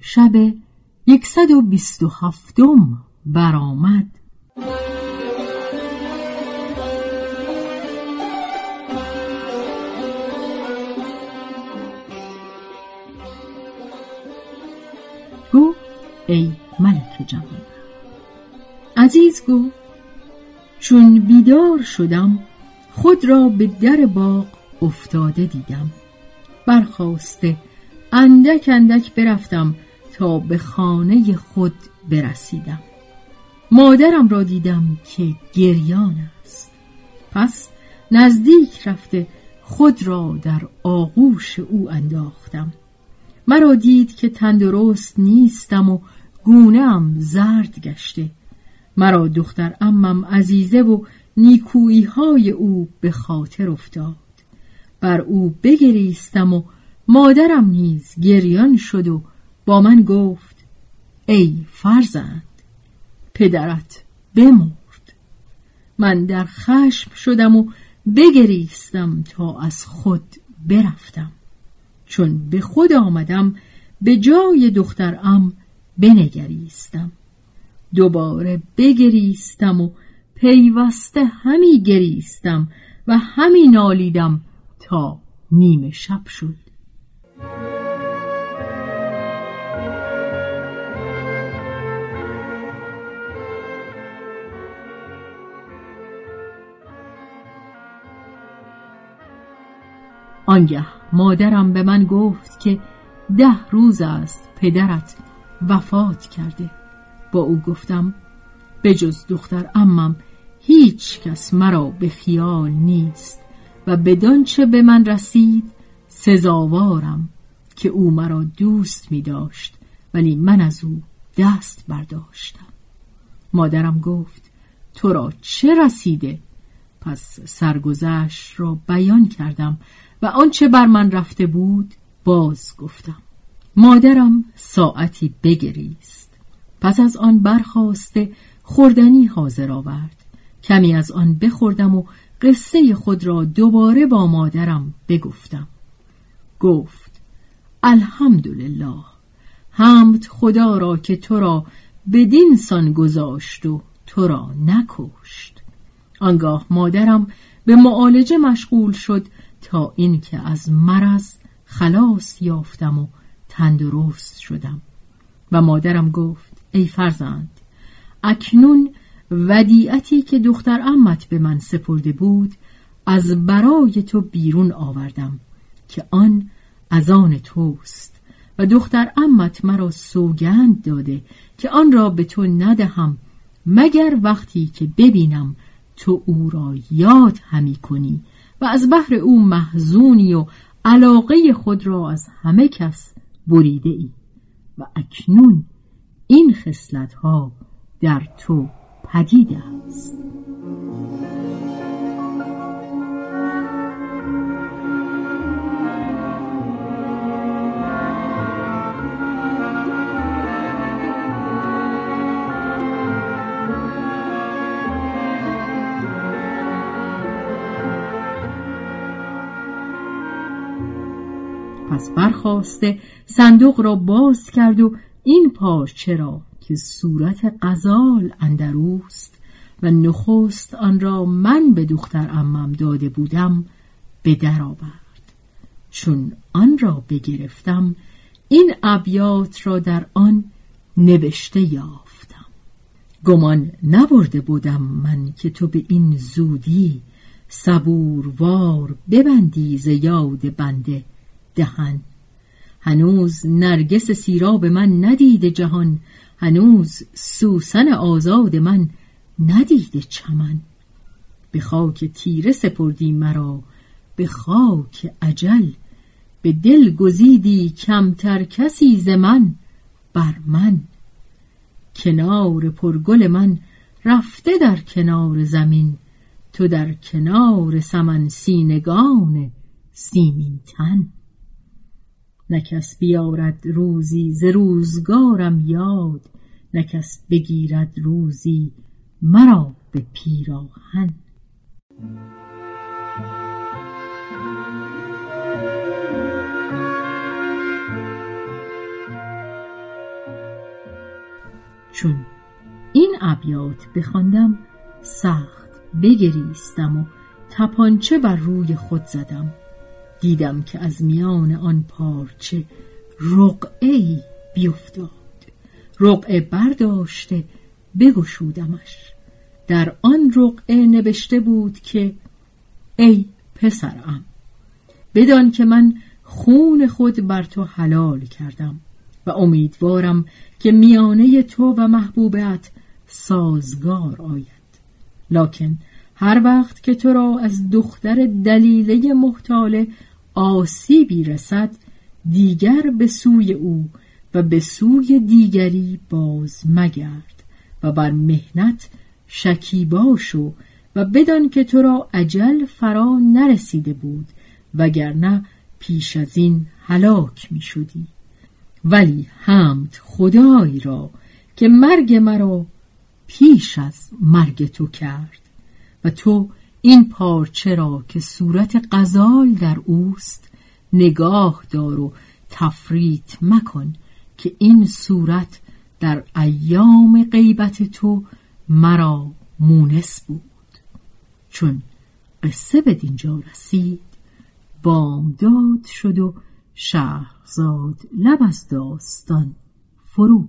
شب یکصد و بیست و هفتم برآمد. ای ملک جوان عزیز گفت چون بیدار شدم خود را به در باغ افتاده دیدم. برخواسته اندک اندک برفتم تا به خانه خود برسیدم. مادرم را دیدم که گریان است. پس نزدیک رفته خود را در آغوش او انداختم. مرا دید که تندرست نیستم و گونه زرد گشته. مرا دختر امم عزیزه و نیکویی های او به خاطر افتاد. بر او بگریستم و مادرم نیز گریان شد و با من گفت ای فرزند پدرت بمرد. من در خشم شدم و بگریستم تا از خود برفتم. چون به خود آمدم به جای دخترم بنگریستم. دوباره بگریستم و پیوسته همی گریستم و همی نالیدم تا نیمه شب شد. آنگه مادرم به من گفت که ده روز است پدرت وفات کرده. با او گفتم به دختر امم هیچ کس مرا به خیال نیست و بدانچه به من رسید سزاوارم که او مرا دوست می داشت ولی من از او دست برداشتم. مادرم گفت تو را چه رسیده؟ پس سرگذشت را بیان کردم و آنچه بر من رفته بود باز گفتم. مادرم ساعتی بگریست. پس از آن برخواسته خوردنی حاضر آورد. کمی از آن بخوردم و قصه خود را دوباره با مادرم بگفتم. گفت الحمدلله حمد خدا را که تو را بدین سان گذاشت و تو را نکشت. آنگاه مادرم به معالجه مشغول شد تا اینکه از مرض خلاص یافتم و تندرست شدم. و مادرم گفت ای فرزند اکنون ودیعتی که دختر امت به من سپرده بود از برای تو بیرون آوردم که آن از آن توست. و دختر امت مرا سوگند داده که آن را به تو ندهم مگر وقتی که ببینم تو او را یاد همی کنی. و از بحر او محزونی و علاقه خود را از همه کس بریده ای و اکنون این خصلت ها در تو پدید است. پس برخواسته صندوق را باز کرد و این پارچه را که صورت غزال اندروست و نخست آن را من به دختر امم داده بودم به در آورد. چون آن را بگرفتم این ابیات را در آن نوشته یافتم. گمان نبرده بودم من که تو به این زودی صبوروار ببندی ز یاد بنده دهن. هنوز نرگس سیراب من ندیده جهان هنوز سوسن آزاد من ندیده چمن. به خاک تیره سپردی مرا به خاک عجل به دل گزیدی کمتر کسی ز من بر من. کنار پرگل من رفته در کنار زمین تو در کنار سمن سینگان سیمین تن. نکس بیارد روزی ز روزگارم یاد نکس بگیرد روزی مرا به پیراهن. چون این ابیات بخواندم سخت بگریستم و تپانچه بر روی خود زدم. دیدم که از میان آن پارچه رقعه بیفتاد. رقعه برداشته بگشودمش. در آن رقعه نوشته بود که ای پسرم بدان که من خون خود بر تو حلال کردم و امیدوارم که میانه تو و محبوبت سازگار آید. لکن هر وقت که تو را از دختر دلیله محتاله آسیبی رسد دیگر به سوی او و به سوی دیگری باز مگرد و بر مهنت شکیبا شو و بدان که تو را عجل فرا نرسیده بود وگرنه پیش از این هلاک می شدی. ولی حمد خدای را که مرگ مرا پیش از مرگ تو کرد و تو این پارچه را که صورت غزال در اوست نگاه دار و تفریط مکن که این صورت در ایام غیبت تو مرا مونس بود. چون قصه به دینجا رسید بامداد شد و شهرزاد لب از داستان فرو